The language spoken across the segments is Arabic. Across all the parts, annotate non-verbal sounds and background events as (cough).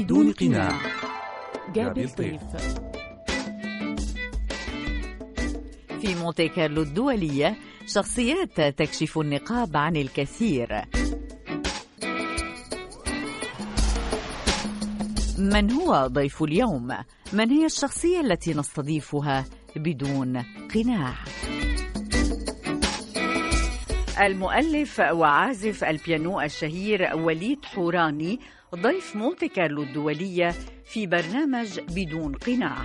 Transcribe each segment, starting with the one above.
بدون قناع. جابي الطيف في مونتي كارلو الدولية شخصيات تكشف النقاب عن الكثير. من هو ضيف اليوم؟ من هي الشخصية التي نستضيفها بدون قناع؟ المؤلف وعازف البيانو الشهير وليد حوراني ضيف مونتي كارلو الدولية في برنامج بدون قناع.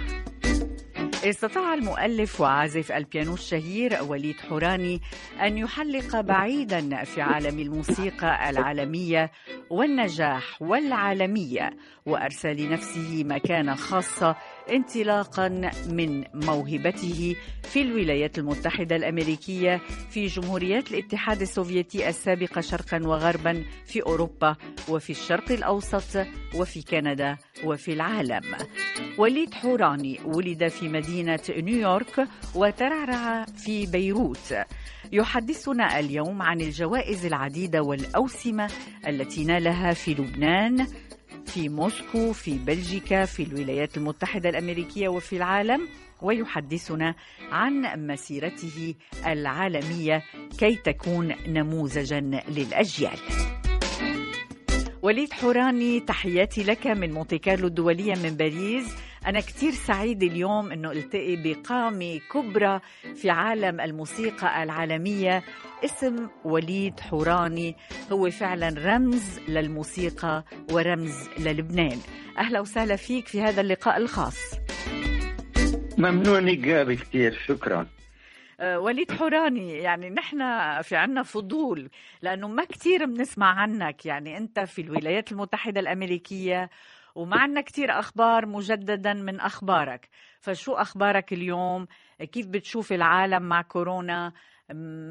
استطاع المؤلف وعازف البيانو الشهير وليد حوراني أن يحلق بعيدا في عالم الموسيقى العالمية والنجاح والعالمية وأرسى لنفسه مكانة خاصة انطلاقا من موهبته في الولايات المتحدة الأمريكية في جمهوريات الاتحاد السوفيتي السابقة شرقا وغربا في أوروبا وفي الشرق الأوسط وفي كندا وفي العالم. وليد حوراني ولد في مدينة نيويورك وترعرع في بيروت. يحدثنا اليوم عن الجوائز العديدة والأوسمة التي نالها في لبنان في موسكو في بلجيكا في الولايات المتحدة الأمريكية وفي العالم ويحدثنا عن مسيرته العالمية كي تكون نموذجا للأجيال. وليد حوراني تحياتي لك من مونتي كارلو الدولية من باريس. أنا كتير سعيد اليوم أنه ألتقي بقامة كبرى في عالم الموسيقى العالمية اسم وليد حوراني. هو فعلا رمز للموسيقى ورمز للبنان. أهلا وسهلا فيك في هذا اللقاء الخاص. ممنونك جابي كثير شكرا. أه، وليد حوراني يعني نحن في عنا فضول لأنه ما كتير بنسمع عنك. يعني أنت في الولايات المتحدة الأمريكية وما عنا كتير أخبار مجددا من أخبارك. فشو أخبارك اليوم؟ كيف بتشوف العالم مع كورونا؟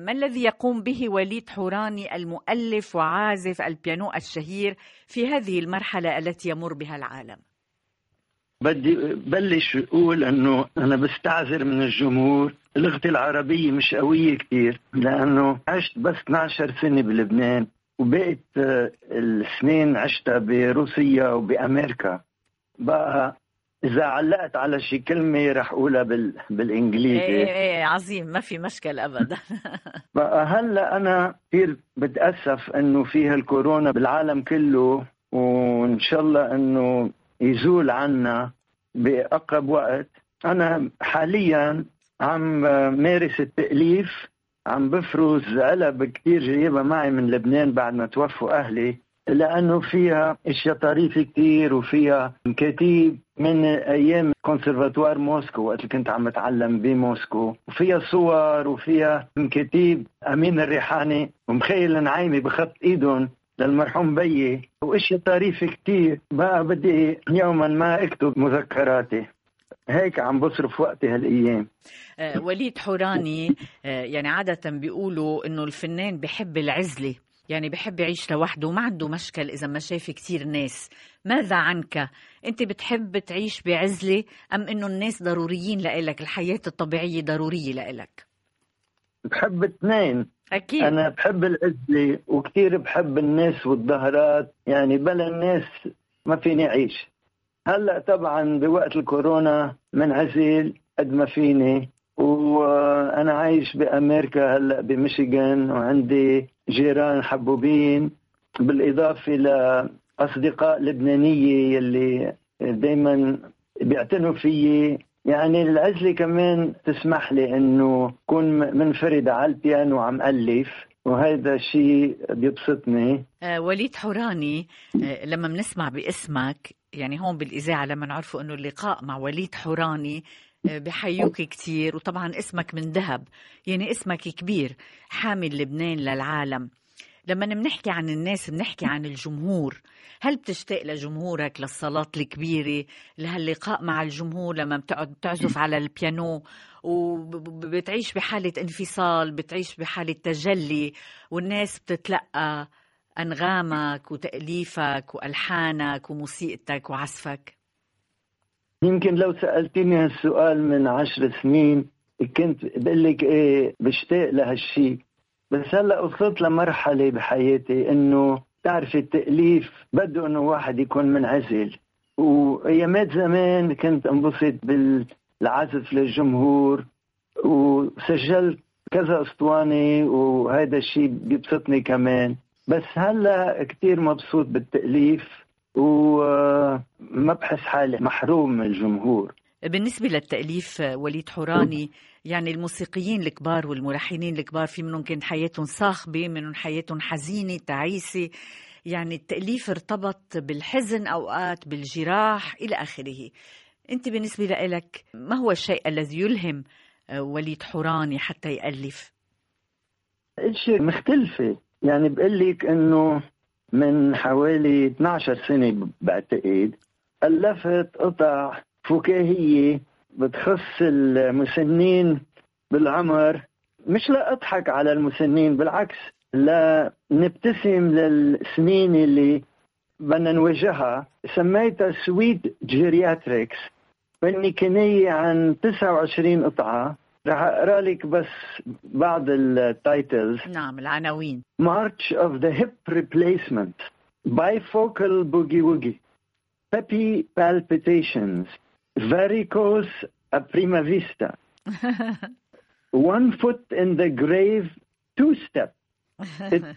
ما الذي يقوم به وليد حوراني المؤلف وعازف البيانو الشهير في هذه المرحلة التي يمر بها العالم؟ بدي بلش أقول إنه أنا بستعذر من الجمهور. لغتي العربية مش قوية كتير لأنه عشت بس 12 سنة بلبنان. وبقيت آه، السنين عشتها بروسيا وبأمريكا. بقى إذا علقت على شي كلمة رح أقولها بال... بالإنجليزي. إيه إيه عظيم ما في مشكل أبدا. (laughs) بقى هلأ أنا كثير بتأسف إنه في هالكورونا بالعالم كله وإن شاء الله إنه يزول عنا بأقرب وقت. أنا حاليا عم مارس التأليف عم بفرز علب كثير جايبها معي من لبنان بعد ما توفوا أهلي لأنه فيها أشياء طريفة كثير وفيها مكاتيب من أيام كونسرفاتوار موسكو وقت اللي كنت عم بتعلم بموسكو. وفيها صور وفيها مكاتيب أمين الريحاني ومخيل النعيمي بخط إيدهم للمرحوم بيي. وأشياء طريفة كثير بقى بدي يوما ما أكتب مذكراتي. هيك عم بصرف وقتي هالايام. آه، وليد حوراني آه، يعني عادة بيقولوا إنه الفنان بحب العزلة يعني بحب يعيش لوحده وما عنده مشكل إذا ما شايف كتير ناس. ماذا عنك؟ أنت بتحب تعيش بعزلة أم أنه الناس ضروريين لإلك الحياة الطبيعية ضرورية لإلك؟ بحب اثنين. أكيد. أنا بحب العزلة وكثير بحب الناس والظهرات يعني بلا الناس ما فيني أعيش. هلا طبعا بوقت الكورونا منعزل قد ما فيني وأنا عايش بأمريكا هلا بميشيغان وعندي جيران حبوبين بالإضافة لأصدقاء لبنانية يلي دائما بيعتنوا فيي. يعني العزلة كمان تسمح لي إنه اكون منفرد على البيانو وعم ألف وهذا شيء بيبسطني. آه وليد حوراني آه لما بنسمع باسمك يعني هون بالإذاعة لما نعرفوا أنه اللقاء مع وليد حوراني آه، بحيوك كتير وطبعا اسمك من ذهب يعني اسمك كبير حامل لبنان للعالم. لما بنحكي عن الناس بنحكي عن الجمهور. هل بتشتاق لجمهورك للصلاة الكبيرة لهاللقاء مع الجمهور لما بتقعد تعزف على البيانو وبتعيش بحالة انفصال بتعيش بحالة تجلي والناس بتتلقى؟ أنغامك وتأليفك وألحانك وموسيقتك وعزفك؟ يمكن لو سألتني هالسؤال من عشر سنين كنت بقول لك إيه بشتاق لهالشيء بس هلأ وصلت لمرحلة بحياتي إنه تعرفي التأليف بده إنه واحد يكون منعزل وأيامات زمان كنت انبسط بالعزف للجمهور وسجلت كذا أسطوانة وهذا الشيء بيبسطني كمان. بس هلا كثير مبسوط بالتأليف وما بحس حالي محروم من الجمهور. بالنسبة للتأليف وليد حوراني يعني الموسيقيين الكبار والملحنين الكبار في منهم كانت حياتهم صاخبة منهم حياتهم حزينة تعيسة. يعني التأليف ارتبط بالحزن أوقات بالجراح إلى آخره. أنت بالنسبة لك ما هو الشيء الذي يلهم وليد حوراني حتى يألف؟ الشيء مختلفة. يعني بقول لك إنه من حوالي 12 سنة بعتقد ألفت قطع فكاهية بتخص المسنين بالعمر مش لا أضحك على المسنين بالعكس لنبتسم للسنين اللي بدنا نواجهها. سميتها Suite Geriatrics هي كناية عن 29 قطعة. رح اقرا لك بس بعض ال titles نعم العناوين March of the Hip Replacement Bifocal Boogie Woogie Peppy Palpitations Varicose a Prima Vista One Foot in the Grave Two Step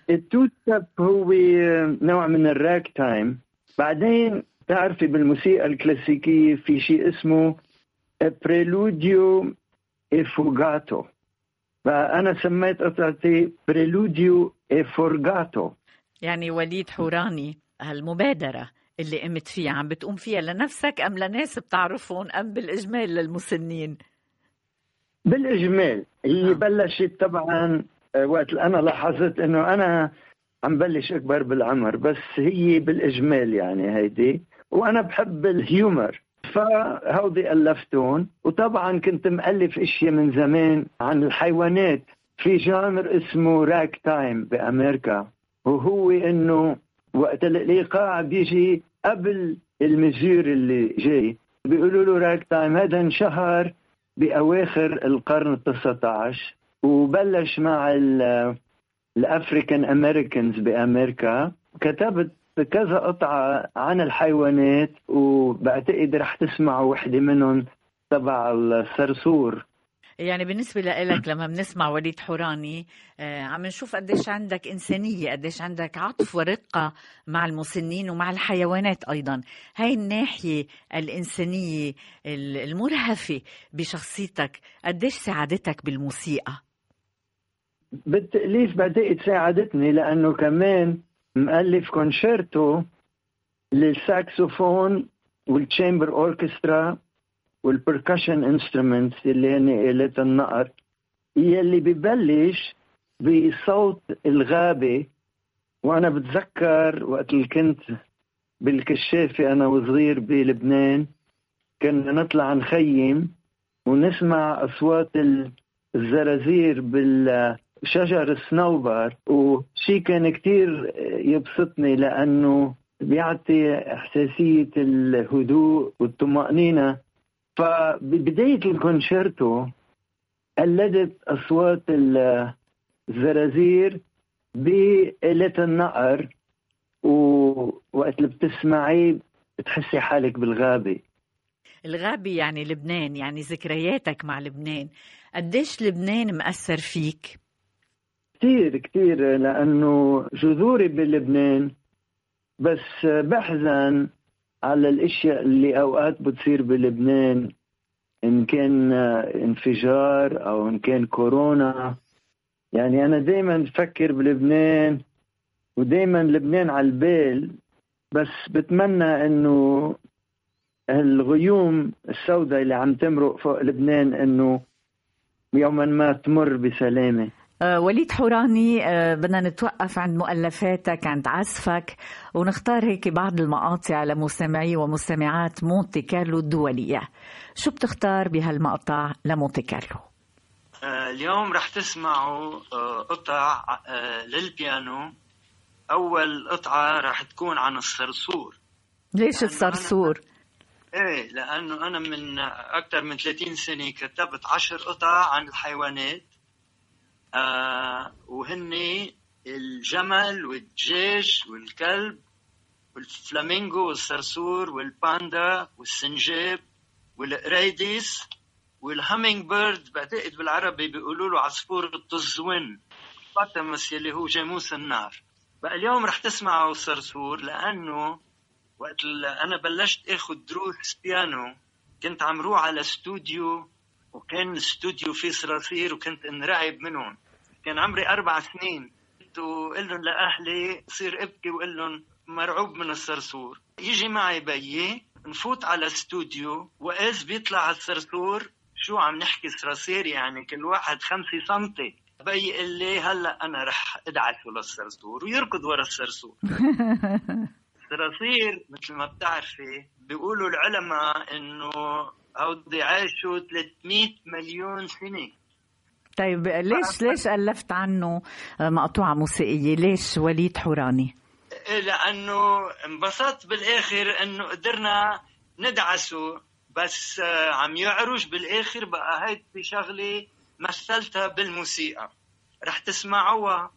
ال Two Step هو نوع من ال ragtime بعدين تعرفي بالموسيقى الكلاسيكية في شيء اسمه Preludio e Fugato فأنا سميت قطعتي Preludio e Forgato يعني وليد حوراني هالمبادرة اللي قمت فيها عم بتقوم فيها لنفسك أم لناس بتعرفهم أم بالإجمال للمسنين؟ بالإجمال. هي آه. بلشت طبعا آه، وقت أنا لاحظت إنه أنا عم بلش أكبر بالعمر بس هي بالإجمال يعني هيدي. وأنا بحب ال humor. فهودي ألفتون. وطبعا كنت مؤلف إشياء من زمان عن الحيوانات. في genre اسمه ragtime بأمريكا. وهو إنه وقت الايقاع بيجي قبل ال measure اللي جاي. بيقولوا له ragtime هذا انشهر بأواخر القرن ال 19 وبلش مع ال African Americans بأمريكا. كتبت كذا قطعة عن الحيوانات وبعتقد رح تسمعوا وحدة منهم تبع الصرصور يعني بالنسبة لك لما بنسمع وليد حوراني آه، عم نشوف قديش عندك إنسانية قديش عندك عطف ورقة مع المسنين ومع الحيوانات أيضا. هاي الناحية الإنسانية المرهفة بشخصيتك قديش ساعدتك بالموسيقى؟ بالتأليف بعتقد ساعدتني لأنه كمان مؤلف كونشيرتو للساكسوفون وال chamber orchestra وال percussion instruments اللي هن آلات النقر يلي ببلش بصوت الغابة وأنا بتذكر وقت اللي كنت بالكشافة أنا وصغير بلبنان كنا نطلع نخيم ونسمع أصوات الزرازير بال شجر الصنوبر وشي كان كتير يبسطني لأنه بيعطي إحساسية الهدوء والطمأنينة. فببداية الكونشيرتو قلدت أصوات الزرازير بآلة النقر ووقت اللي بتسمعي بتحسي حالك بالغابة. الغابة يعني لبنان يعني ذكرياتك مع لبنان. قديش لبنان مأثر فيك؟ كثير كثير لأنه جذوري بلبنان بس بحزن على الأشياء اللي أوقات بتصير بلبنان إن كان انفجار أو إن كان كورونا. يعني أنا دائما بفكر بلبنان ودائما لبنان على البال بس بتمنى إنه الغيوم السوداء اللي عم تمرق فوق لبنان إنه يوما ما تمر بسلامة. وليد حوراني آه، بدنا نتوقف عند مؤلفاتك عند عزفك ونختار هيك بعض المقاطع لمستمعي ومستمعات مونتي كارلو الدولية. شو بتختار بهالمقطع لمونتي كارلو؟ آه، اليوم رح تسمعوا قطع للبيانو. أول قطعة رح تكون عن الصرصور. ليش الصرصور؟ إيه لأنه أنا من أكثر من 30 سنة كتبت عشر قطع عن الحيوانات. آه وهن الجمل والدجاج والكلب والفلامينغو والصرصور والباندا والسنجاب والقريديس وال hummingbird بعتقد بالعربي بيقولوا له عصفور الطنون hippopotamus يلي هو جاموس النهر. بقى اليوم رح تسمعوا الصرصور لأنه وقت أنا بلشت آخذ دروس بيانو. كنت عم روح على استوديو وكان الاستوديو فيه صراصير وكنت انرعب منهم. كان عمري أربع سنين. كنت أقول لهم لأهلي صير أبكي واقول لهم مرعوب من الصرصور. يجي معي بيي نفوت على استوديو واذ بيطلع الصرصور شو عم نحكي صراصير يعني كل واحد خمسة سنتي. بي يقول لي هلأ أنا رح ادعسه للصرصور ويركض ورا الصرصور. (laughs) الصراصير مثل ما بتعرفي بيقولوا العلماء إنه هودي عاشوا 300 مليون سنة. طيب ليش ليش ألفت عنه مقطوعة موسيقية؟ ليش وليد حوراني؟ إيه، لأنه انبسطت بالآخر إنه قدرنا ندعسه بس آه، عم يعرج بالآخر بقى هيدي شغلة مثلتها بالموسيقى. رح تسمعوها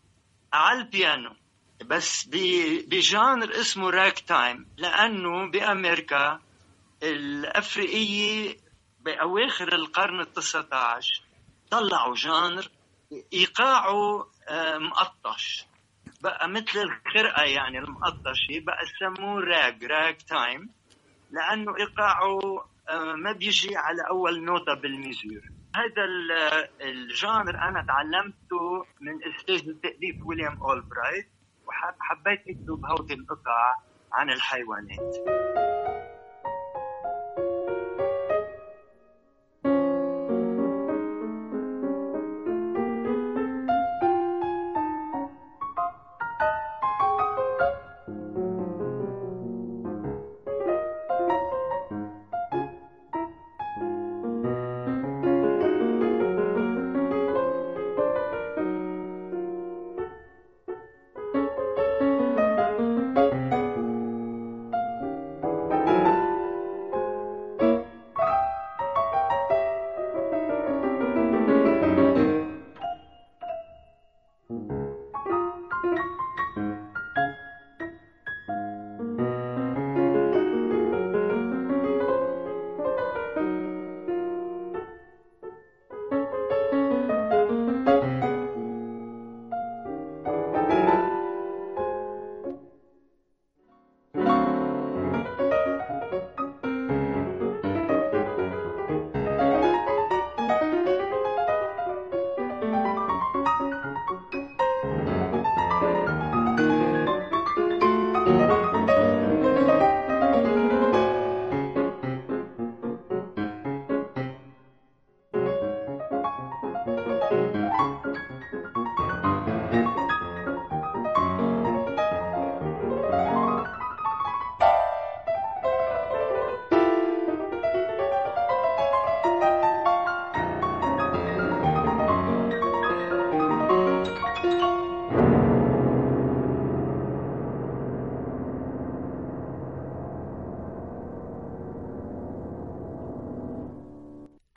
على البيانو بس بجانر اسمه راك تايم لأنه بأمريكا الأفريقية بأواخر القرن ال19 طلعوا genre ايقاعه آه، مقطش. بقى مثل الخرقة يعني المقطشة بقى سموه rag ragtime. لأنه إيقاعه آه، ما بيجي على أول نوتة بال measure. هذا الجانر أنا تعلمته من أستاذ التأليف ويليام أولبرايت وحبيت اكتب هودي القطع عن الحيوانات.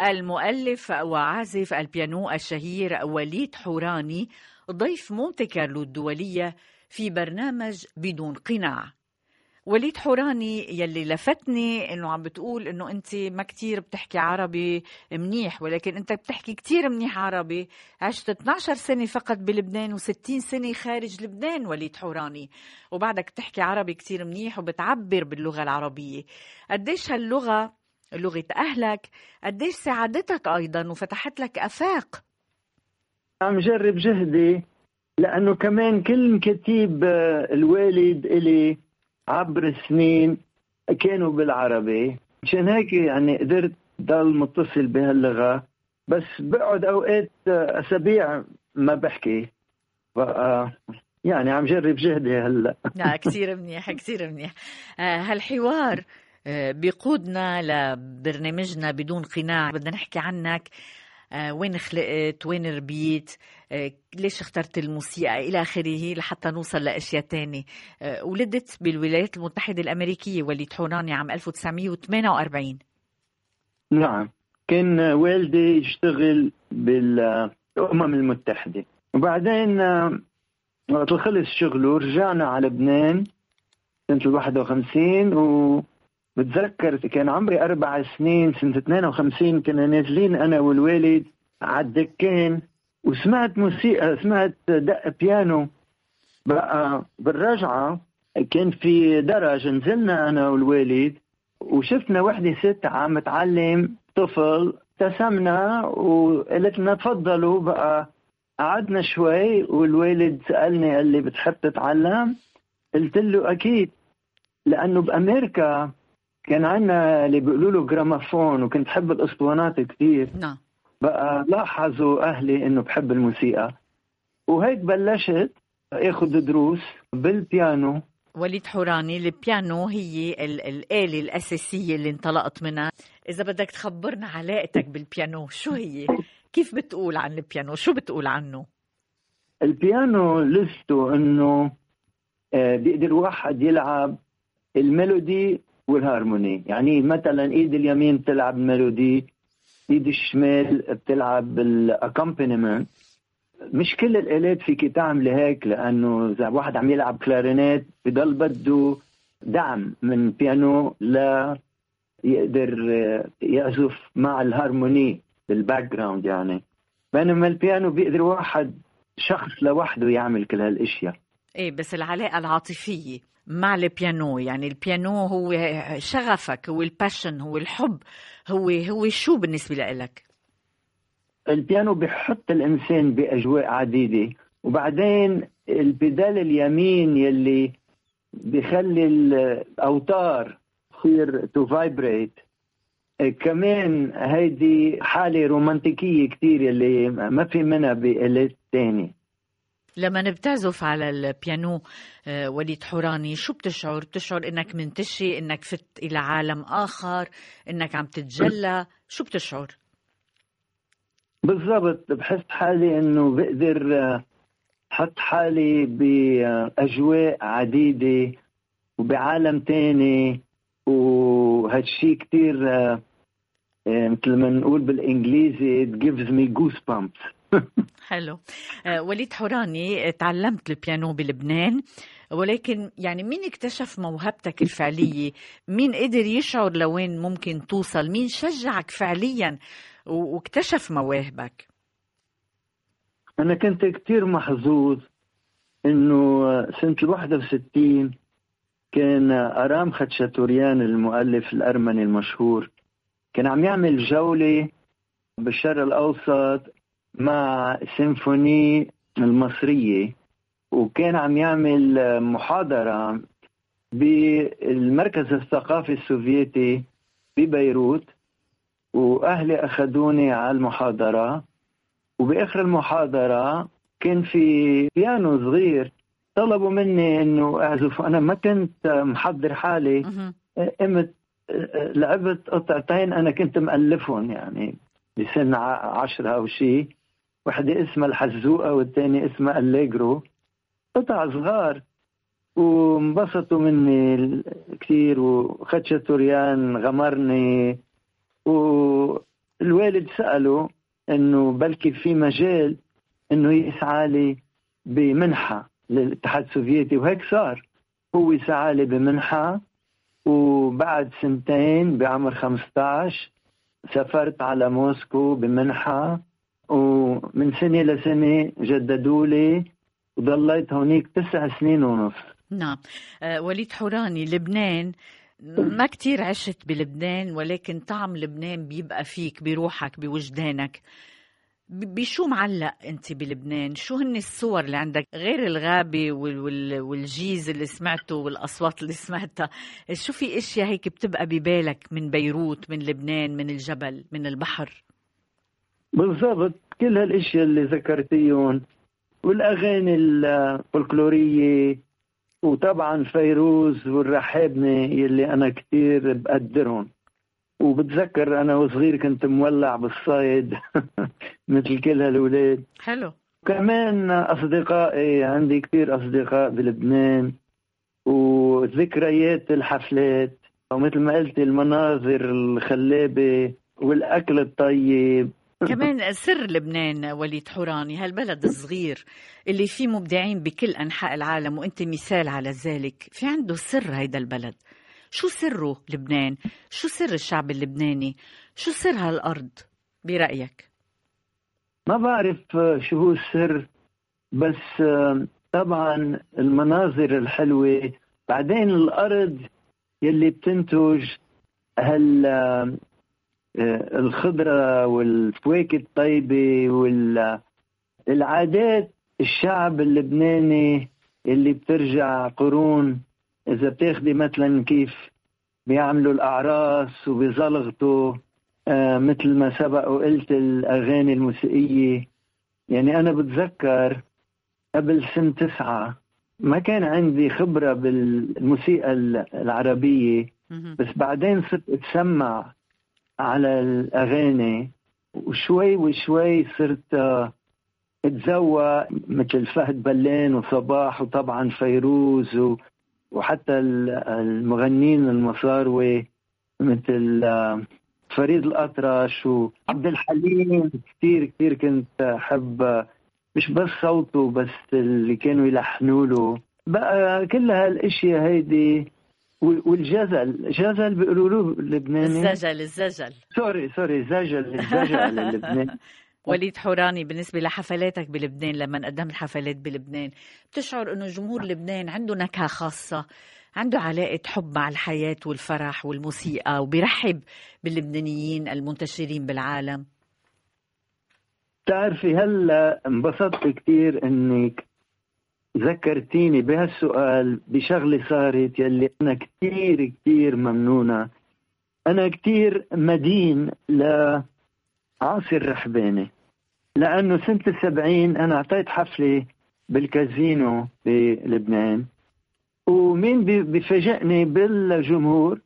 المؤلف وعازف البيانو الشهير وليد حوراني ضيف مونتي كارلو الدولية في برنامج بدون قناع. وليد حوراني يلي لفتني إنه عم بتقول إنه أنت ما كتير بتحكي عربي منيح ولكن أنت بتحكي كتير منيح عربي. عشت 12 سنة فقط بلبنان و60 سنة خارج لبنان وليد حوراني. وبعدك بتحكي عربي كتير منيح وبتعبر باللغة العربية. قديش هاللغة لغة أهلك. قديش ساعدتك أيضا وفتحت لك أفاق؟ عم جرب جهدي لأنه كمان كل كتيب آه، الوالد إلي عبر السنين كانوا بالعربي. مشان هيك يعني قدرت ضل متصل بهاللغة. بس بقعد أوقات آه، أسابيع ما بحكي. بقى يعني عم جرب جهدي هلأ. لا كثير منيح كثير منيح. آه، هالحوار آه، بيقودنا لبرنامجنا بدون قناع. بدنا نحكي عنك. آه، وين خلقت؟ وين ربيت؟ آه، ليش اخترت الموسيقى؟ إلى آخره لحتى نوصل لأشياء تانية. ولدت بالولايات المتحدة الأمريكية وليد حوراني عام 1948 نعم. كان والدي يشتغل بالأمم المتحدة. وبعدين وقت خلص شغله رجعنا على لبنان سنة ال 51 وبتذكر كان عمري أربع سنين سنة 52 كنا نازلين أنا والوالد على الدكان وسمعت موسيقى سمعت دق بيانو بقى بالرجعة كان في درج نزلنا أنا والوالد وشفنا وحدة ست عم تعلم طفل ابتسمنا وقالت لنا تفضلوا بقى قعدنا شوي والوالد سألني قال لي بتحب تتعلم؟ قلت له أكيد لأنه بأمريكا كان عندنا اللي بيقولوا له جرامافون وكنت حب الاسطوانات كثير نعم بقى لاحظوا أهلي إنه بحب الموسيقى وهيك بلشت أخذ دروس بالبيانو وليد حوراني البيانو هي ال- الآلة الأساسية اللي انطلقت منها إذا بدك تخبرنا علاقتك بالبيانو شو هي؟ كيف بتقول عن البيانو؟ شو بتقول عنه؟ البيانو لذته إنه آه، بيقدر واحد يلعب ال melody والهارموني. يعني مثلا إيد اليمين بتلعب melody إيد الشمال بتلعب ال accompaniment مش كل الآلات فيك تعملي هيك لأنه إذا واحد عم يلعب كلارينيت بضل بده دعم من بيانو لا يقدر يعزف مع الهارموني بال background يعني. بينما البيانو بيقدر واحد شخص لوحده يعمل كل هالأشياء. إيه بس العلاقة العاطفية. مع البيانو. يعني البيانو هو شغفك هو ال passion هو الحب هو هو شو بالنسبة لك؟ البيانو بيحط الإنسان بأجواء عديدة. وبعدين ال pedal اليمين يلي بخلي الأوتار تصير to vibrate كمان هيدي حالة رومانتيكية كثير يلي ما في منها بآلات تانية لما بتعزف على البيانو آه، وليد حوراني شو بتشعر؟ بتشعر إنك منتشي إنك فت إلى عالم آخر إنك عم تتجلى شو بتشعر؟ بالضبط بحس حالي إنه بقدر آه، حط حالي بأجواء عديدة وبعالم تاني وهالشي كتير آه، مثل ما نقول بالإنجليزي it gives me goosebumps حلو. آه، وليد حوراني آه، تعلمت البيانو بلبنان ولكن يعني مين اكتشف موهبتك الفعلية؟ مين قدر يشعر لوين ممكن توصل؟ مين شجعك فعليا واكتشف مواهبك؟ أنا كنت كتير محظوظ إنه سنة ال 61 كان أرام خدشاتوريان المؤلف الأرمني المشهور كان عم يعمل جولة بالشرق الأوسط مع سيمفوني المصرية وكان عم يعمل محاضرة بالمركز الثقافي السوفيتي ببيروت وأهلي أخذوني على المحاضرة. وبآخر المحاضرة كان في بيانو صغير طلبوا مني إنه أعزف أنا ما كنت محضر حالي. قمت لعبت قطعتين أنا كنت مألفهم يعني بسن عشرة أو شيء. وحدة اسمها الحزوقة والتانية اسمها الليجرو قطع صغار وانبسطوا مني كثير وخدشة غمرني. والوالد سأله إنه بلكي في مجال إنه يسعى لي بمنحة للاتحاد السوفيتي وهيك صار. هو سعى لي بمنحة وبعد سنتين بعمر 15 سافرت على موسكو بمنحة ومن سنة لسنة جددوا لي وضليت هونيك تسع سنين ونص. نعم. آه، وليد حوراني لبنان. ما كتير عشت بلبنان ولكن طعم لبنان بيبقى فيك بروحك بوجدانك. بشو معلق أنت بلبنان؟ شو هن الصور اللي عندك؟ غير وال- والجيز اللي سمعته والأصوات اللي سمعتها. شو في إشياء هيك بتبقى ببالك من بيروت من لبنان من الجبل من البحر؟ بالضبط كل هالأشياء اللي ذكرتيهم والأغاني الفولكلورية وطبعا فيروز والرحابنة يلي أنا كثير بقدرهم وبتذكر أنا وصغير كنت مولع بالصيد (laughs) مثل كل هالولاد. حلو. كمان أصدقائي عندي كثير أصدقاء بلبنان وذكريات الحفلات ومثل ما قلت المناظر الخلابة والأكل الطيب. كمان سر لبنان وليد حوراني هالبلد الصغير اللي فيه مبدعين بكل أنحاء العالم وأنت مثال على ذلك في عنده سر هيدا البلد. شو سره لبنان؟ شو سر الشعب اللبناني؟ شو سر هالأرض؟ برأيك. ما بعرف شو هو السر بس طبعا المناظر الحلوة بعدين الأرض يلي بتنتج هال الخضرة والفواكه الطيبة والعادات الشعب اللبناني اللي بترجع قرون إذا بتاخدي مثلا كيف بيعملوا الأعراس وبيزلغطوا آه مثل ما سبق وقلت الأغاني الموسيقية. يعني أنا بتذكر قبل سنة تسعة ما كان عندي خبرة بالموسيقى العربية بس بعدين صرت أتسمع على الأغاني وشوي وشوي صرت اتزوق مثل فهد بلان وصباح وطبعا فيروز وحتى المغنين المصاروي مثل فريد الأطرش وعبد الحليم. كثير كثير كنت أحب مش بس صوته بس اللي كانوا يلحنوا له. بقى كل هالأشياء هيدي والجزل. جزل بيقولوا له اللبناني الزجل الزجل. sorry sorry. زجل الزجل اللبناني (laughs) وليد حوراني بالنسبة لحفلاتك بلبنان لما قدمت حفلات بلبنان بتشعر إنه جمهور لبنان عنده نكهة خاصة عنده علاقة حب مع الحياة والفرح والموسيقى وبيرحب باللبنانيين المنتشرين بالعالم. بتعرفي هلا انبسطت كثير إنك ذكرتيني بهالسؤال بشغلة صارت يلي أنا كثير كثير ممنونة. أنا كثير مدين لعاصي الرحباني لأنه سنة السبعين أنا أعطيت حفلة بالكازينو بلبنان. ومين بفاجئني بالجمهور؟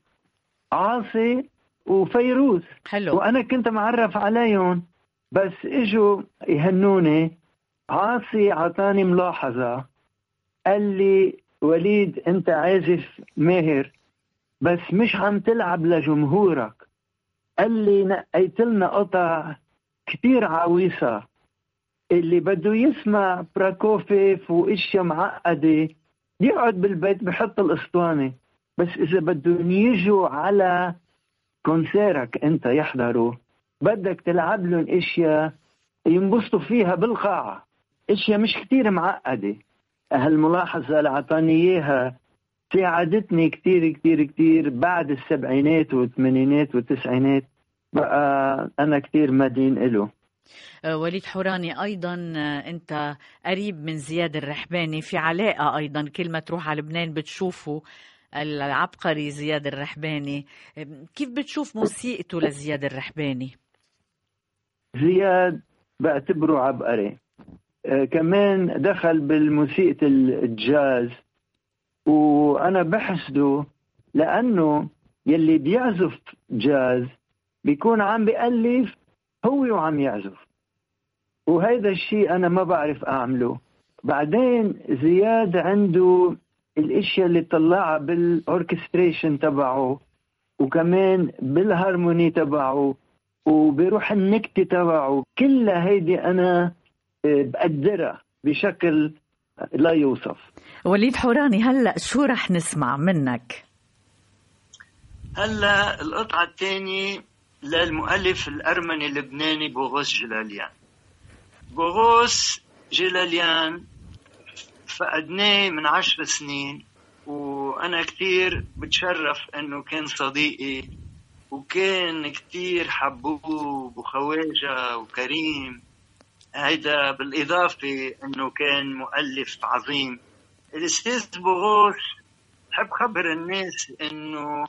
عاصي وفيروز. حلو. وأنا كنت معرف عليهم. بس إجوا يهنوني. عاصي عطاني ملاحظة. قال لي وليد أنت عازف ماهر بس مش عم تلعب لجمهورك. قال لي نقيت لنا قطع كثير عويصة اللي بده يسمع براكوفيف وإشياء معقدة يقعد بالبيت بحط الأسطوانة بس إذا بدهم يجوا على كونسيرك أنت يحضروا بدك تلعب لهم إشياء ينبسطوا فيها بالقاعة إشياء مش كتير معقدة. هالملاحظة اللي أعطاني إياها ساعدتني كتير كتير كتير بعد السبعينات والثمانينات والتسعينات. بقى أنا كتير مدين له أه، وليد حوراني أيضا أه، أنت قريب من زياد الرحباني. في علاقة أيضا كل ما تروح على لبنان بتشوفه العبقري زياد الرحباني. كيف بتشوف موسيقته لزياد الرحباني؟ زياد بعتبره عبقري. كمان دخل بالموسيقى الجاز. وأنا بحسده لأنه يلي بيعزف جاز بيكون عم بيألف هو وعم يعزف. وهيدا الشيء أنا ما بعرف أعمله. بعدين زياد عنده الأشياء اللي طلعها بال orchestration تبعه وكمان بالهارموني تبعه وبيروح النكتة تبعه. كلها هيدي أنا آه، بقدرها بشكل لا يوصف. وليد حوراني هلا شو رح نسمع منك؟ هلا القطعة الثانية للمؤلف الأرمني اللبناني بوغوس جلاليان. بوغوس جلاليان فقدناه من عشر سنين وأنا كثير بتشرف إنه كان صديقي وكان كتير حبوب وخواجة وكريم. هيدا بالإضافة أنه كان مؤلف عظيم الأستاذ بوغوش بحب خبر الناس أنه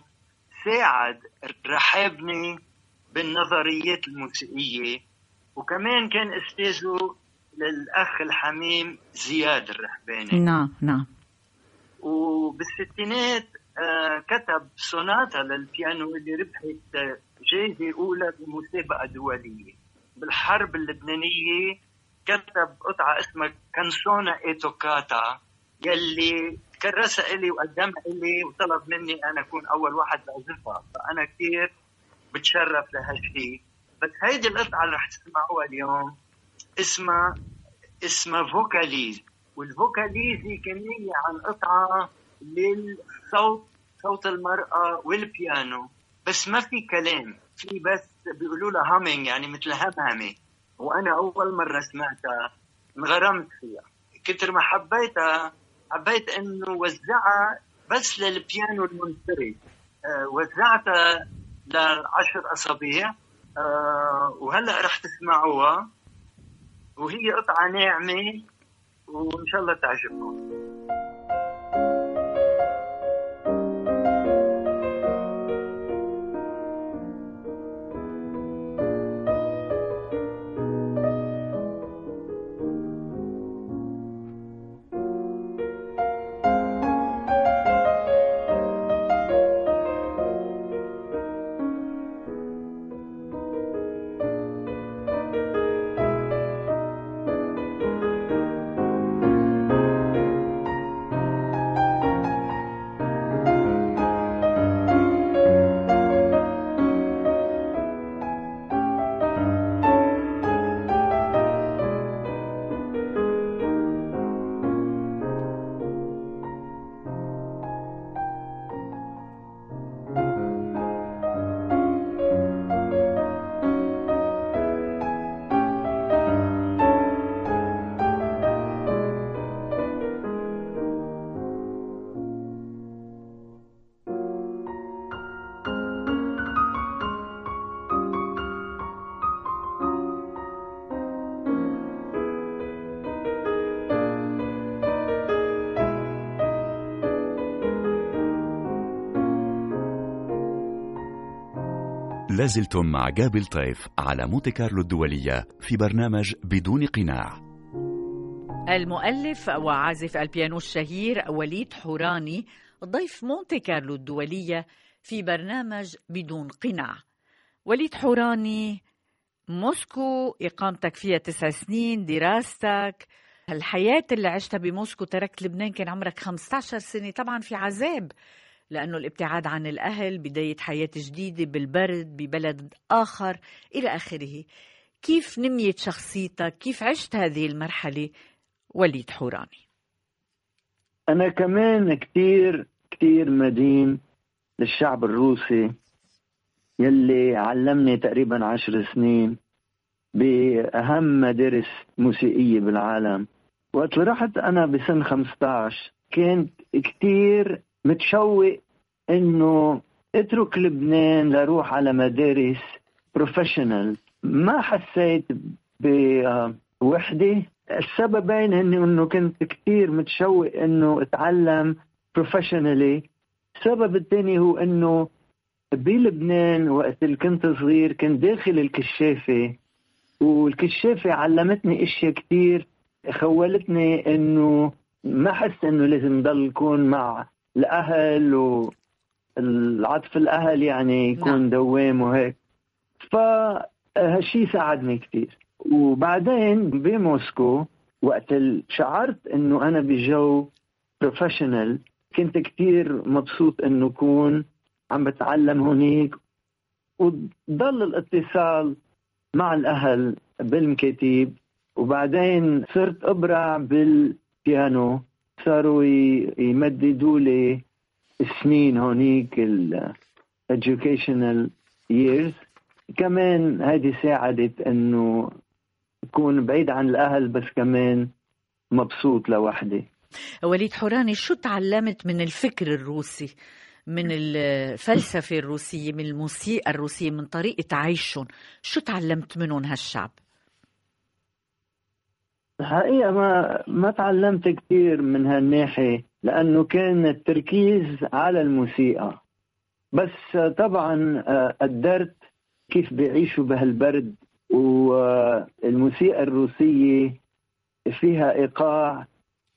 ساعد رحابني بالنظريات الموسيقية. وكمان كان أستاذه للأخ الحميم زياد الرحباني. نعم نعم. وبالستينات آه، كتب سوناتا للبيانو اللي ربحت جائزة أولى بمسابقة دولية. بالحرب اللبنانية كتب قطعة اسمها كانسونا ايتوكاتا يلي كرسها إلي وقدمها إلي وطلب مني أنا أكون أول واحد بعزفها فأنا كثير بتشرف لهالشيء بس هيدي القطعة اللي رح تسمعوها اليوم اسمها اسمها vocalise وال vocalise هي كنية عن قطعة للصوت صوت المرأة والبيانو بس ما في كلام. في بس بيقولوا لها humming يعني مثل همهمة وأنا أول مرة سمعتها انغرمت فيها. كتر ما حبيتها حبيت إنه وزعها بس للبيانو المنفرد. أه وزعتها لعشر اسابيع أه وهلأ رح تسمعوها. وهي قطعة ناعمة وإن شاء الله تعجبكم. لازلتم مع جابل طيف على مونتي كارلو الدولية في برنامج بدون قناع. المؤلف وعازف البيانو الشهير وليد حوراني ضيف مونتي كارلو الدولية في برنامج بدون قناع. وليد حوراني موسكو إقامتك فيها تسع سنين دراستك الحياة اللي عشتها بموسكو تركت لبنان كان عمرك 15 سنة طبعا في عذاب. لأنه الابتعاد عن الأهل بداية حياة جديدة بالبرد ببلد آخر إلى آخره. كيف نميت شخصيتك؟ كيف عشت هذه المرحلة؟ وليد حوراني. أنا كمان كتير كتير مدين للشعب الروسي يلي علمني تقريبا عشر سنين بأهم مدارس موسيقية بالعالم. وقت رحت أنا بسن 15 كنت كتير متشوق إنه اترك لبنان لروح على مدارس professional ما حسيت بوحدة. السببين هن إنه كنت كثير متشوق إنه أتعلم professionally السبب الثاني هو إنه بلبنان وقت اللي كنت صغير كنت داخل الكشافة والكشافة علمتني أشياء كثير خولتني إنه ما حس إنه لازم ضل كون مع الأهل والعطف الأهل يعني يكون نعم. دوام وهيك. فهالشيء ساعدني كثير وبعدين بموسكو وقت شعرت إنه أنا بجو professional كنت كثير مبسوط إنه أكون عم بتعلم هونيك. وضل الاتصال مع الأهل بالمكاتب وبعدين صرت أبرع بالبيانو. صاروا يمددوا لي السنين هونيك ال educational years. كمان هذه ساعدت إنه اكون بعيد عن الأهل بس كمان مبسوط لوحدي. وليد حوراني شو تعلمت من الفكر الروسي من الفلسفة الروسية من الموسيقى الروسية من طريقة عيشهم؟ شو تعلمت منهم هالشعب؟ الحقيقة ما ما تعلمت كثير من هالناحية لأنه كان التركيز على الموسيقى. بس طبعا آه، قدرت كيف بيعيشوا بهالبرد والموسيقى الروسية فيها إيقاع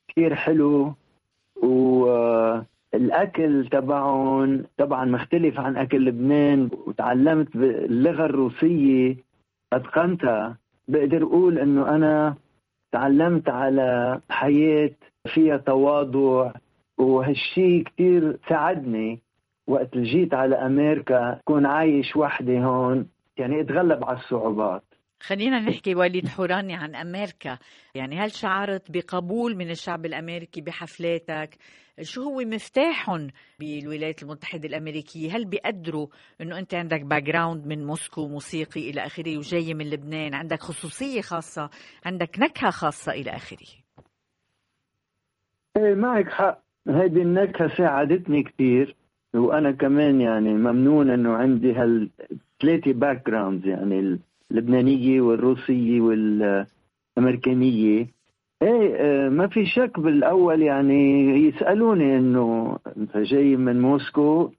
كثير حلو والأكل تبعهم طبعا مختلف عن أكل لبنان. وتعلمت باللغة الروسية أتقنتها. بقدر أقول إنه أنا تعلمت على حياة فيها تواضع وهالشي كتير ساعدني وقت جيت على أمريكا كون عايش وحدي هون يعني أتغلب على الصعوبات. خلينا نحكي وليد حوراني عن أمريكا. يعني هل شعرت بقبول من الشعب الأمريكي بحفلاتك؟ شو هو مفتاحهم بالولايات المتحدة الأمريكية؟ هل بيقدروا أنه أنت عندك background من موسكو موسيقي إلى آخره وجاي من لبنان؟ عندك خصوصية خاصة؟ عندك نكهة خاصة إلى آخره؟ إيه معك حق. هذه النكهة ساعدتني كثير. وأنا كمان يعني ممنون إنه عندي هالثلاثه backgrounds يعني اللبنانية والروسية والأمريكانية. إيه آه، ما في شك بالأول يعني يسألوني إنه انت جاي من موسكو.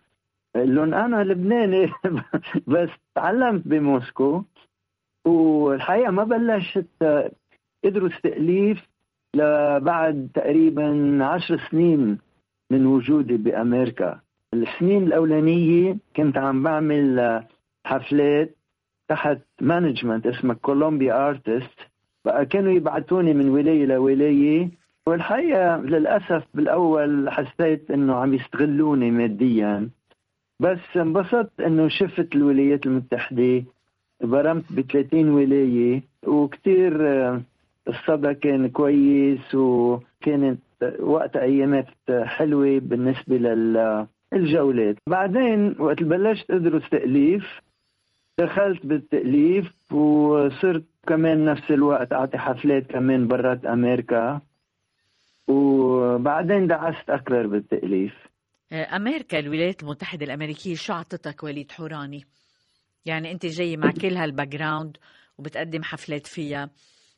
لهم أنا لبناني. (laughs) بس تعلمت بموسكو. والحقيقة ما بلشت أدرس تأليف لبعد تقريبا عشر سنين من وجودي بأمريكا. السنين الأولانية كنت عم بعمل حفلات تحت management اسمها Columbia Artists كانوا يبعثوني من ولاية لولايه والحقيقة للأسف بالأول حسيت إنه عم يستغلوني ماديا. بس انبسطت إنه شفت الولايات المتحدة. برمت ب 30 ولايه وكثير الصدى كان كويس. وكانت وقت أيامات حلوة بالنسبة للجولات بعدين وقت بلشت أدرس تأليف دخلت بالتأليف وصرت كمان نفس الوقت أعطي حفلات كمان برات أمريكا. وبعدين دعست أكثر بالتأليف. أمريكا الولايات المتحدة الأمريكية شو اعطتك وليد حوراني. يعني أنت جاي مع كل هال background وبتقدم حفلات فيها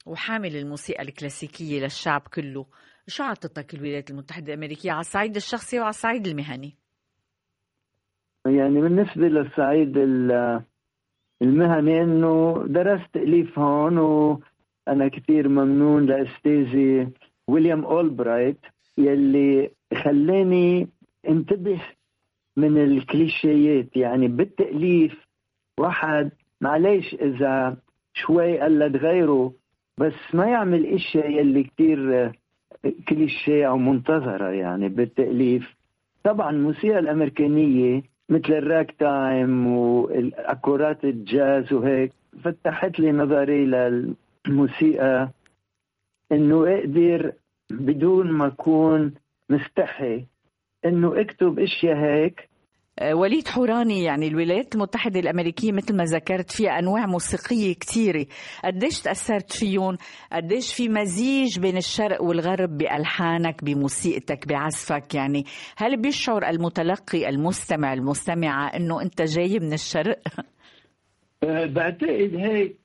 وحامل الموسيقى الكلاسيكية للشعب كله. شو اعطتك الولايات المتحدة الأمريكية على الصعيد الشخصي وعلى الصعيد المهني؟ يعني بالنسبة للصعيد المهني إنه درست تاليف هون وأنا كثير ممنون لاستاذي ويليام أولبرايت يلي خلاني انتبه من الكليشيات. يعني بالتأليف واحد معليش إذا شوي قلد غيره بس ما يعمل اشياء يلي كثير كليشيه أو منتظرة يعني بالتأليف. طبعا الموسيقى الأمريكانية مثل ال ragtime والأكورات الجاز وهيك فتحت لي نظري للموسيقى إنه أقدر بدون ما أكون مستحي إنه أكتب أشياء هيك وليد حوراني يعني الولايات المتحدة الأمريكية مثل ما ذكرت فيها أنواع موسيقية كثيرة قديش تأثرت فيهم؟ قديش في مزيج بين الشرق والغرب بألحانك بموسيقتك بعزفك؟ يعني هل بيشعر المتلقي المستمع المستمعة أنه أنت جاي من الشرق؟ (laughs) آه، بعتقد هيك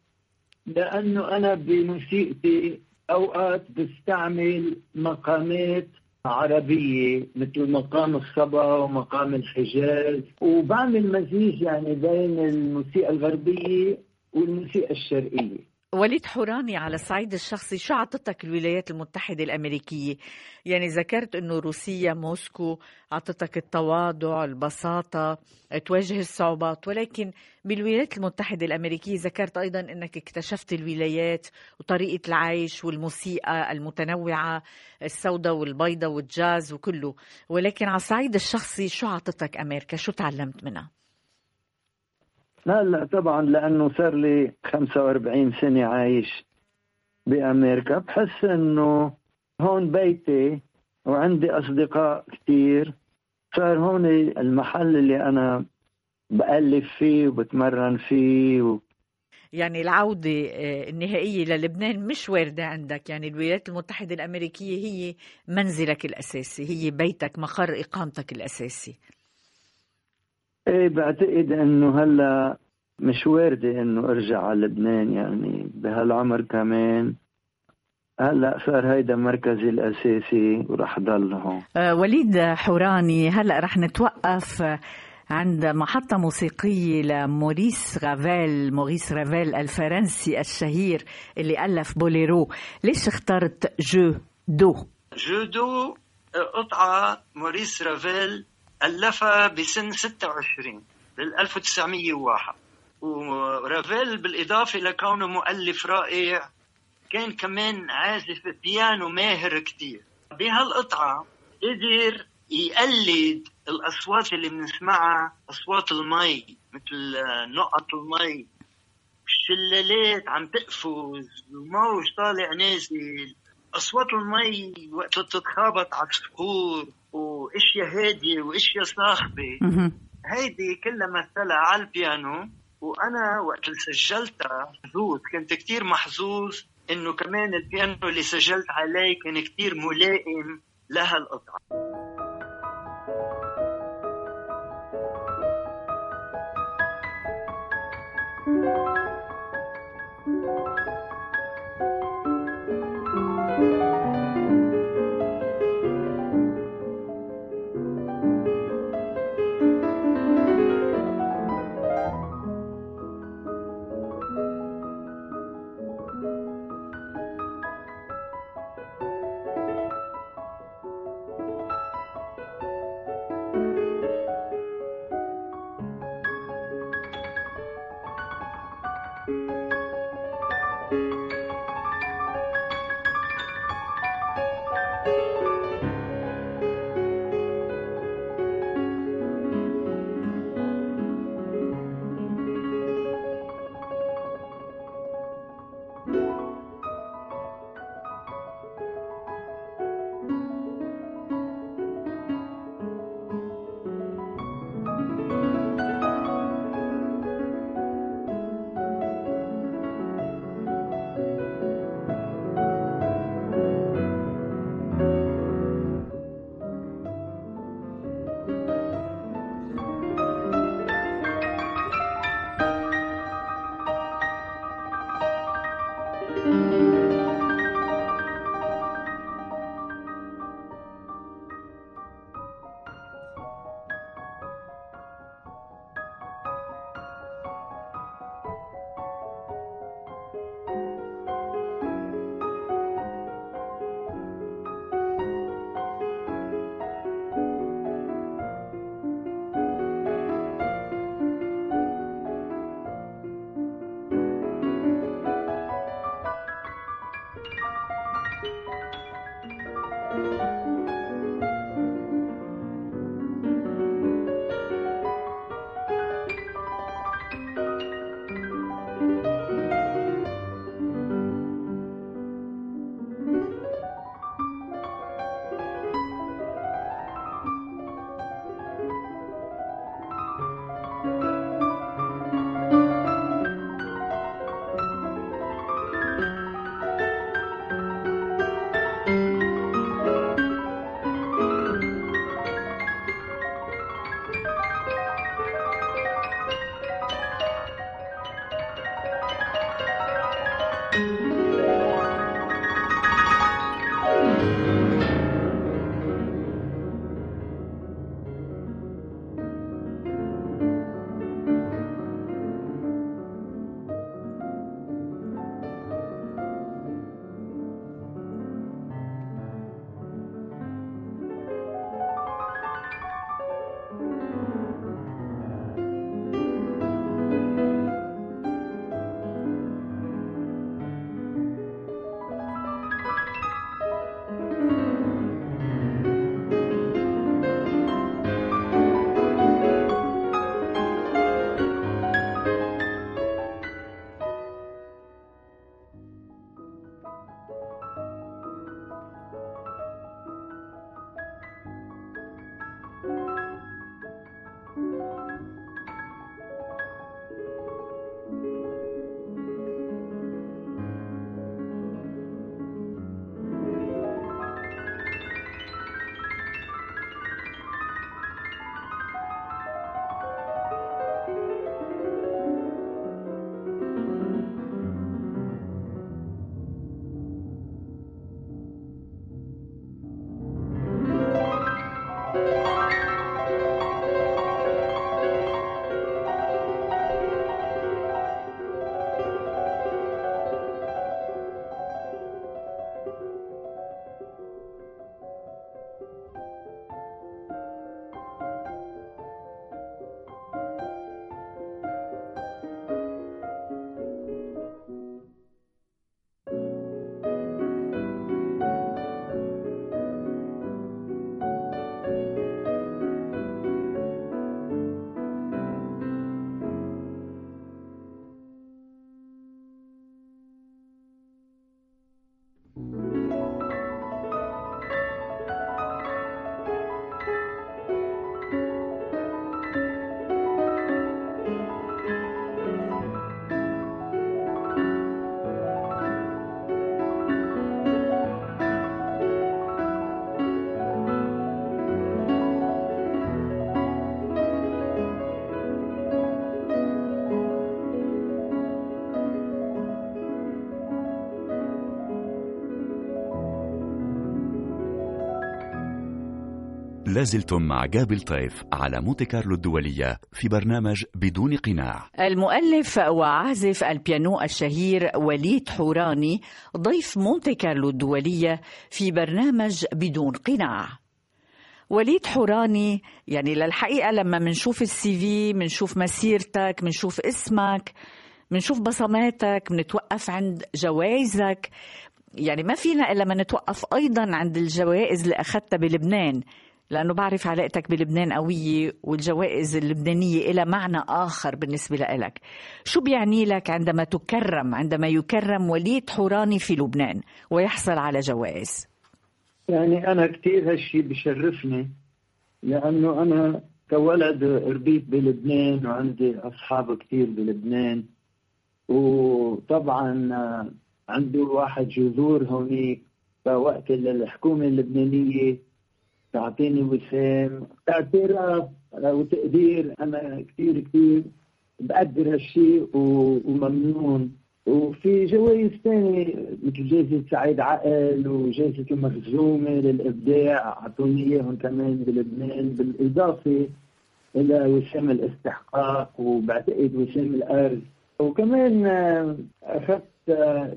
لأنه أنا بموسيقتي أوقات بستعمل مقامات عربية مثل مقام الصبا ومقام الحجاز. وبعمل مزيج يعني بين الموسيقى الغربية والموسيقى الشرقية. وليد حوراني على الصعيد الشخصي شو عطتك الولايات المتحدة الأمريكية؟ يعني ذكرت أنه روسيا موسكو عطتك التواضع البساطة تواجه الصعوبات ولكن بالولايات المتحدة الأمريكية ذكرت أيضا أنك اكتشفت الولايات وطريقة العيش والموسيقى المتنوعة السوداء والبيضاء والجاز وكله. ولكن على الصعيد الشخصي شو عطتك أمريكا؟ شو تعلمت منها؟ لا لا طبعا لأنه صار لي 45 سنة عايش بأمريكا بحس إنه هون بيتي وعندي أصدقاء كثير صار هون المحل اللي أنا بألف فيه وبتمرن فيه و... يعني العودة آه، النهائية للبنان مش واردة عندك. يعني الولايات المتحدة الأمريكية هي منزلك الأساسي هي بيتك مقر إقامتك الأساسي. إيه بعتقد إنه هلا مش واردة إنه أرجع على لبنان يعني بهالعمر كمان. هلا صار هيدا مركزي الأساسي ورح ضل هون. أه وليد حوراني هلا رح نتوقف عند محطة موسيقية لموريس رافيل موريس رافيل الفرنسي الشهير اللي ألف بوليرو. ليش اخترت جو دو؟ جو دو قطعة موريس رافيل ألفها بسن 26 بال 1901 ورافيل بالإضافة لكونه مؤلف رائع كان كمان عازف بيانو ماهر كتير. بهالقطعة قدر يقلد الأصوات اللي بنسمعها أصوات المي مثل نقط المي. شلالات عم تقفز وموج طالع نازل. أصوات المي وقت تتخابط على الصخور. واشياء هاديه واشياء صاخبه هيدي كلها مثلها على البيانو وأنا وقت اللي سجلتها محظوظ كنت كتير محظوظ إنه كمان البيانو اللي سجلت عليه كان كتير ملائم لهالقطعة. لازلتم مع جابل طيف على مونتي كارلو الدولية في برنامج بدون قناع. المؤلف وعازف البيانو الشهير وليد حوراني ضيف مونتي كارلو الدولية في برنامج بدون قناع. وليد حوراني يعني للحقيقة لما منشوف السي في منشوف مسيرتك منشوف اسمك منشوف بصماتك منتوقف عند جوائزك. يعني ما فينا إلا ما نتوقف أيضا عند الجوائز اللي أخذتها بلبنان. لأنه بعرف علاقتك بلبنان قوية والجوائز اللبنانية لها معنى آخر بالنسبة لك شو بيعني لك عندما تكرم عندما يكرم وليد حوراني في لبنان ويحصل على جوائز؟ يعني أنا كثير هالشي بشرفني لأنه أنا كولد ربيت بلبنان وعندي أصحاب كثير بلبنان. وطبعا عنده واحد جذور هونيك فوقت الحكومة اللبنانية. تعطيني وسام. اعتراف وتقدير. أنا كثير كثير بقدر هالشيء وممنون. وفي جوائز ثانية مثل جائزة سعيد عقل وجائزة المخزومة للإبداع. أعطوني إياهم كمان بلبنان. بالإضافة إلى وسام الاستحقاق وبعتقد وسام الأرز وكمان أخذت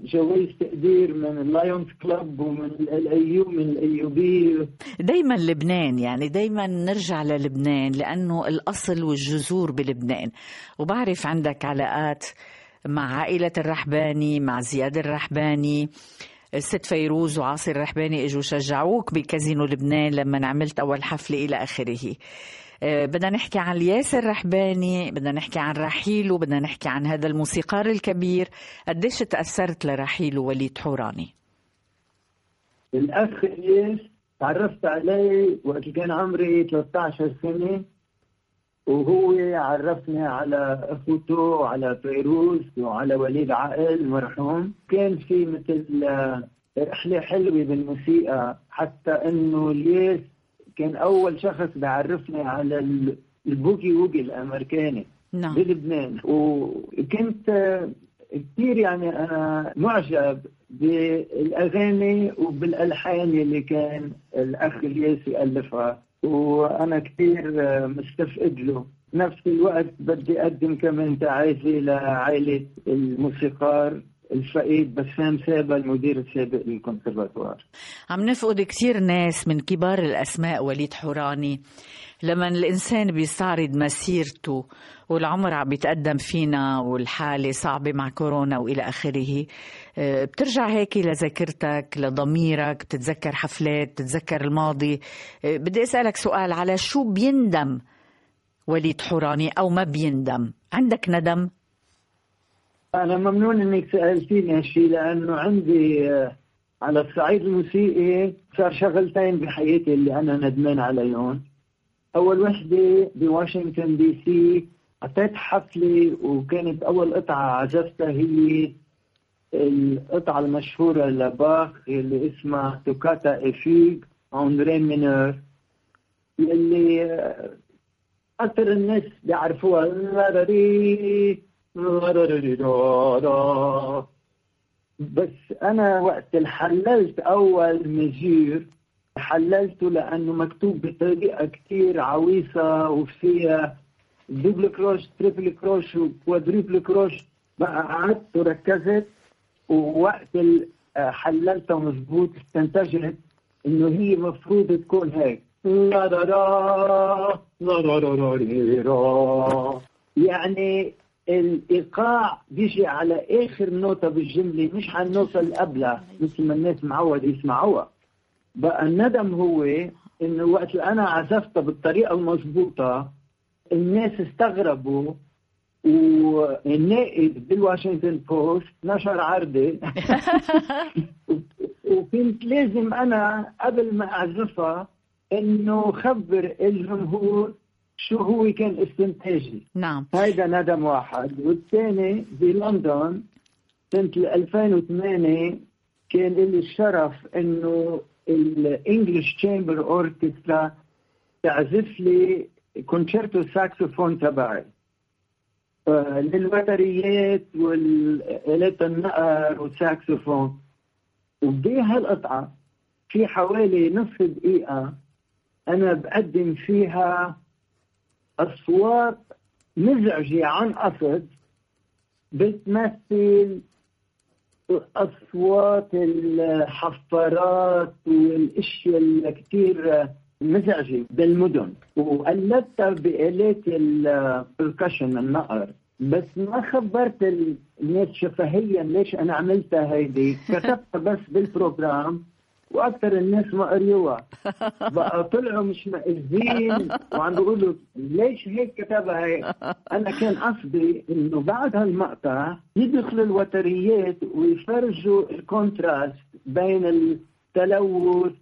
جوائز تقدير من ال Lions Club ومن ال AU من ال AUB دايما لبنان يعني دايما نرجع للبنان لأنه الأصل والجذور بلبنان. وبعرف عندك علاقات مع عائلة الرحباني مع زياد الرحباني. الست فيروز وعاصي الرحباني إجوا شجعوك بكازينو لبنان لما عملت أول حفلة إلى آخره. بدنا نحكي عن الياس الرحباني بدنا نحكي عن رحيله بدنا نحكي عن هذا الموسيقار الكبير. قديش تأثرت لرحيله وليد حوراني؟ الأخ إلياس تعرفت عليه وقت كان عمري 13 سنة وهو عرفني على أخوته وعلى فيروز وعلى وليد عقل مرحوم كان في مثل آه، رحلة حلوة بالموسيقى حتى إنه إلياس كان أول شخص بيعرفني على البوكي ووجي الأمريكاني نعم. بلبنان وكنت كثير يعني أنا معجب بالأغاني وبالألحان اللي كان الأخ الياس يالفها وأنا كثير مستفقد له. نفس الوقت بدي أقدم كمان تعازي لعائلة الموسيقار الفقيد بسام سابا المدير السابق للكونسرفاتوار عم نفقد كثير ناس من كبار الأسماء وليد حوراني. لما الإنسان بيستعرض مسيرته والعمر عم بيتقدم فينا والحالة صعبة مع كورونا وإلى آخره آه، بترجع هيك لذاكرتك لضميرك بتتذكر حفلات بتتذكر الماضي. آه، بدي أسألك سؤال على شو بيندم وليد حوراني أو ما بيندم؟ عندك ندم؟ أنا ممنون إنك سألتيني هالشيء لأنه عندي آه، على الصعيد الموسيقي صار شغلتين بحياتي اللي أنا ندمان عليهم. أول وحدة بواشنطن DC أعطيت حفلة وكانت أول قطعة عزفتها هي القطعة المشهورة لباخ اللي اسمها Toccata et Fugue en ré mineur اللي آه، أكثر الناس بيعرفوها. بس أنا وقت حللت أول mesure حللته لأنه مكتوب بطريقة كثير عويصة وفيها double croche triple croche و quadruple croche بقى قعدت وركزت ووقت حللتها مضبوط استنتجت إنه هي مفروض تكون هيك. يعني الإيقاع بيجي على آخر نوتة بالجملة مش على النوتة اللي قبلها مثل ما الناس معود يسمعوها. بقى الندم هو إنه وقت أنا عزفتها بالطريقة المضبوطة الناس استغربوا والنائب بالواشنطن بوست نشر عرضة (laughs) وكنت لازم أنا قبل ما أعزفها إنه خبر الجمهور شو هو كان استنتاجي؟ نعم. هيدا ندم واحد. والثاني بلندن سنة 2008 كان لي الشرف إنه ال English Chamber Orchestra تعزف لي كونشيرتو ساكسوفون تبعي. آه، للوتريات والآلات النقر والساكسوفون وبدي هالقطعة في حوالي نصف دقيقة أنا بقدم فيها أصوات مزعجة عن قصد بتمثل أصوات الحفارات والأشياء اللي كثير مزعجة بالمدن. وقلدتها بآلات البركشن النقر بس ما خبرت الناس شفهيا ليش أنا عملتها هيدي؟ كتبتها بس بال program. وأكثر الناس ما قريوها (laughs) بقى طلعوا مش مأذين وعم بيقولوا ليش هيك كتبها هيك؟ أنا كان قصدي إنه بعد هالمقطع يدخلوا الوتريات ويفرجوا ال contrast بين التلوث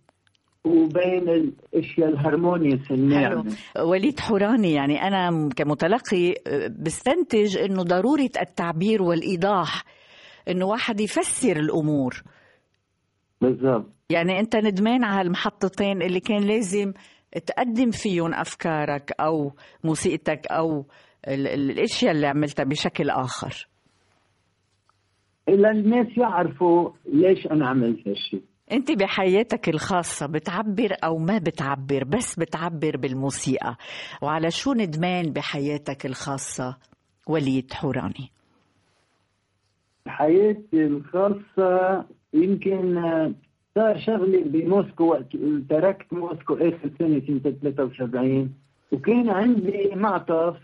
وبين الأشياء ال harmonious الناعمه وليد حوراني يعني أنا كمتلقي بستنتج إنه ضرورة التعبير والإيضاح إنه واحد يفسر الأمور. بالضبط. يعني أنت ندمان على المحطتين اللي كان لازم تقدم فيهم أفكارك أو موسيقتك أو الأشياء اللي عملتها بشكل آخر. إلا الناس يعرفوا ليش أنا عملت هالشيء أنت بحياتك الخاصة بتعبر أو ما بتعبر بس بتعبر بالموسيقى. وعلى شو ندمان بحياتك الخاصة وليد حوراني؟ حياتي الخاصة يمكن صار شغلي بموسكو وقت تركت موسكو اخر سنة سنة 73 وكان عندي معطف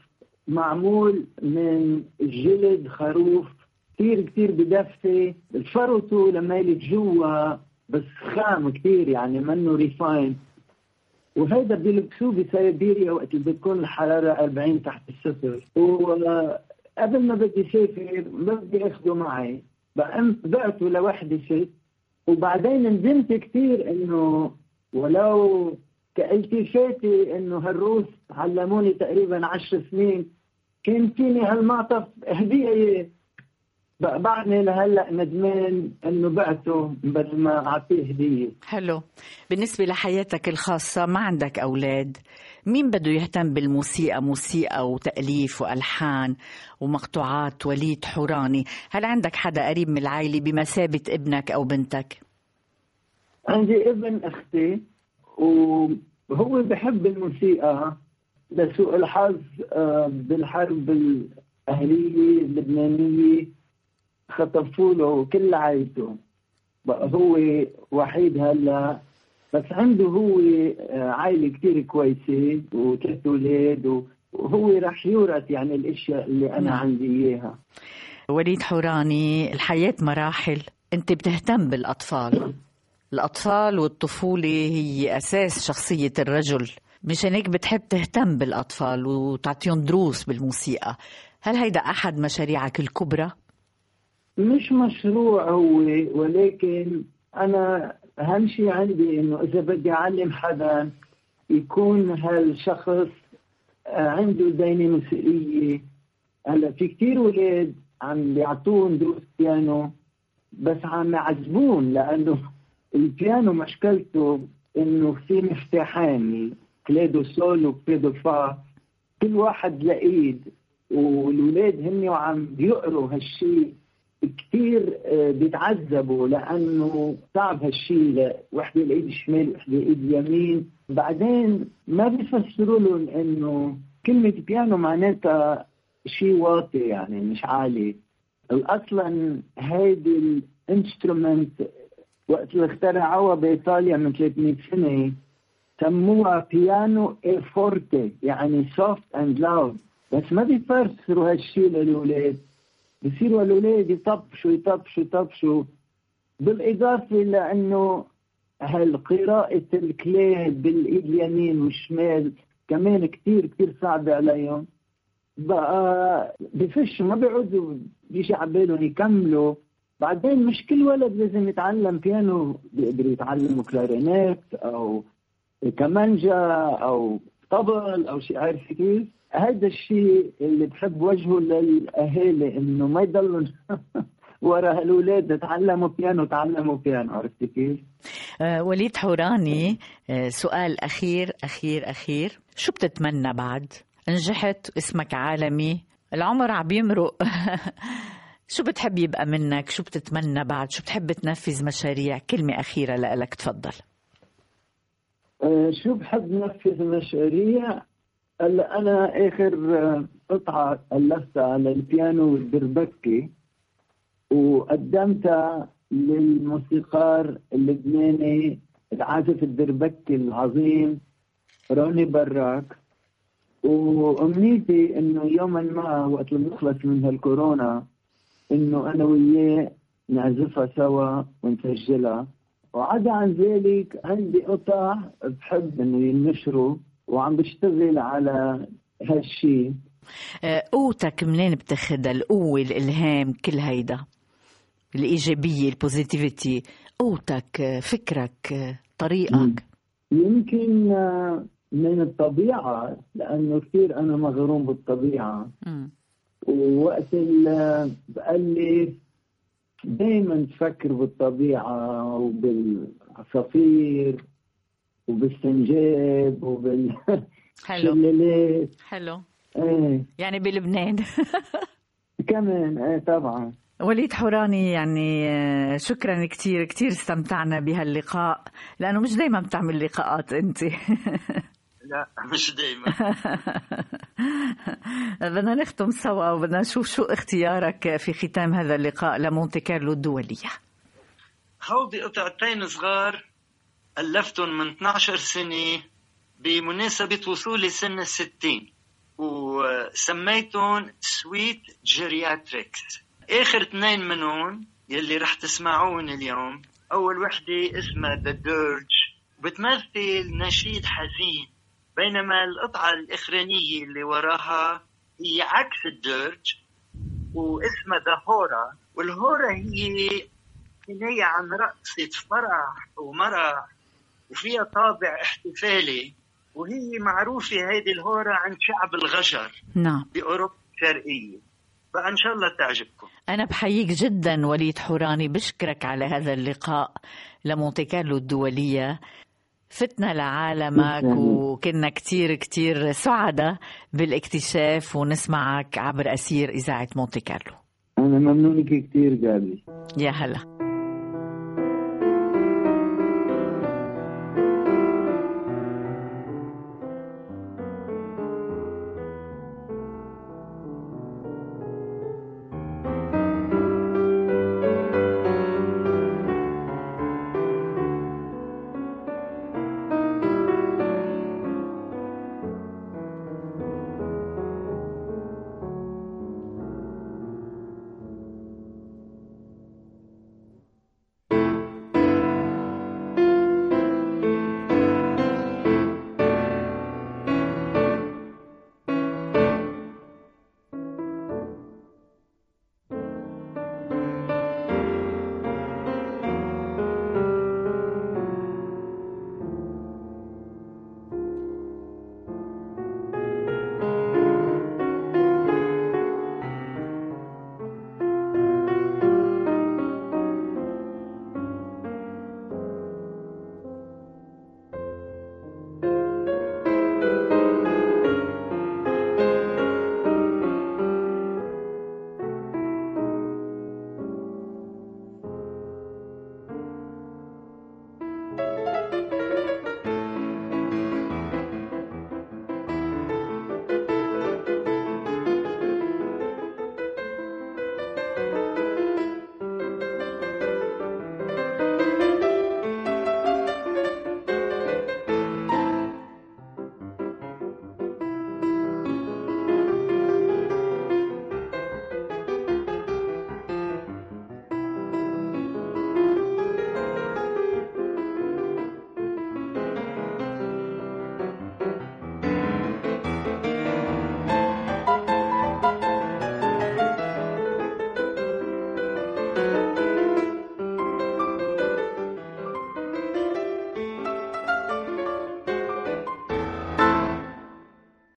معمول من جلد خروف كثير كثير بدفي فرطه لما جوا بس خام كثير يعني منه ريفاين. وهذا بيلبسوه بسيبيريا وقت اللي بتكون الحرارة 40 تحت الصفر. وقبل ما بدي سافر ما بدي اخذه معي. بقمت بعته لوحدي ست وبعدين ندمت كثير إنه ولو كالتفاتي إنه هالروس علموني تقريبا عشر سنين كان فيني هالمعطف هدية بعدني لهلا ندمان إنه بعته بدل ما أعطيه هدية. حلو. بالنسبة لحياتك الخاصة ما عندك أولاد؟ مين بده يهتم بالموسيقى؟ موسيقى وتأليف وألحان ومقطوعات وليد حوراني. هل عندك حدا قريب من العائلة بمثابة ابنك أو بنتك؟ عندي ابن أختي وهو بحب الموسيقى لسوء الحظ آه، بالحرب الأهلية اللبنانية خطفوا له كل عائلته بقى هو وحيد هلا بس عنده هو آه، عائلة كتير كويسة وثلاث أولاد وهو رح يورث يعني الأشياء اللي أنا نعم. عندي إياها. وليد حوراني الحياة مراحل. أنت بتهتم بالأطفال. الأطفال والطفولة هي أساس شخصية الرجل. مشان هيك بتحب تهتم بالأطفال وتعطيهم دروس بالموسيقى. هل هيدا أحد مشاريعك الكبرى؟ مش مشروع هو ولكن أنا اهم شيء عندي إنه إذا بدي أعلم حدا يكون هالشخص عنده دينة موسيقية هلأ في كثير ولاد عم بيعطوهم دروس بيانو بس عم يعذبون لأنه البيانو مشكلته إنه في مفتاحين كليدو سول وكليدو فا. كل واحد لإيد والولاد هن وعم بيقروا هالشيء كثير آه، بيتعذبوا لأنه صعب هالشيء وحدة الإيد الشمال وحدة الإيد اليمين. بعدين ما بيفسروا لهم إنه كلمة بيانو معناتها شيء واطي يعني مش عالي. أصلا هيدي ال instrument وقت اللي اخترعوها بإيطاليا من 300 سنة سموها piano e forte يعني soft and loud بس ما بيفسروا هالشيء للاولاد بصيروا الاولاد يطبشوا يطبشوا يطبشوا بالإضافة لأنه هالقراءة ال clef بالإيد اليمين والشمال كمان كثير كثير صعبة عليهم. بقى بفشوا ما بيعودوا بيجي على بالهم يكملوا. بعدين مش كل ولد لازم يتعلم بيانو بيقدر يتعلم كلارينيت أو كمانجا أو طبل أو شيء عارف كيف هذا الشيء اللي بحب وجهه للأهالي إنه ما يضلوا (laughs) ورا هالولاد تعلموا بيانو تعلموا بيانو عرفت كيف؟ آه وليد حوراني آه سؤال أخير أخير أخير شو بتتمنى بعد؟ نجحت اسمك عالمي العمر عم يمرق (laughs) شو بتحب يبقى منك؟ شو بتتمنى بعد؟ شو بتحب تنفذ مشاريع؟ كلمة أخيرة لك تفضل شو بحب نفذ مشاريع؟ هلا أنا آخر آه، قطعة ألفتها على البيانو والدربكي وقدمتها للموسيقار اللبناني العازف الدربكي العظيم روني براك. وأمنيتي إنه يوما ما وقت نخلص من هالكورونا إنه أنا وياه نعزفها سوا ونسجلها. وعدا عن ذلك عندي قطع بحب إنه ينشروا وعم بشتغل على هالشيء آه، قوتك منين بتاخدها القوة الإلهام كل هيدا؟ الإيجابية البوزيتيفيتي قوتك فكرك طريقك. يمكن من الطبيعة لأنه كثير أنا مغروم بالطبيعة. م. ووقت بألف دائما تفكر بالطبيعة وبالعصافير وبالسنجاب وبال (laughs) حلو. حلو. إيه. يعني بلبنان. (laughs) كمان إيه طبعا. وليد حوراني يعني آه، شكرا كثير كثير استمتعنا بهاللقاء لأنه مش دائما بتعمل لقاءات أنت. (laughs) لا مش دائما (laughs) بدنا نختم سوا وبدنا نشوف شو اختيارك في ختام هذا اللقاء لمونتي كارلو الدولية هودي قطعتين صغار ألفتهم من 12 سنة بمناسبة وصولي سن الستين وسميتهم Suite Geriatrics آخر اثنين منهم يلي رح تسمعون اليوم أول وحدة اسمها The Dirge بتمثل نشيد حزين. بينما القطعة الإخرانية اللي وراها هي عكس الدرج واسمها ذا هورا والهورا هي كناية عن رقصة فرح ومرح وفيها طابع احتفالي. وهي معروفة هيدي الهورا عند شعب الغجر نعم. بأوروبا الشرقية. فإن شاء الله تعجبكم. أنا بحييك جدا وليد حوراني بشكرك على هذا اللقاء لمونتي كارلو الدولية. فتنا لعالمك وكنا كتير كتير سعداء بالاكتشاف ونسمعك عبر أسير إذاعة مونتي كارلو. أنا ممنونك كتير جابي يا هلا.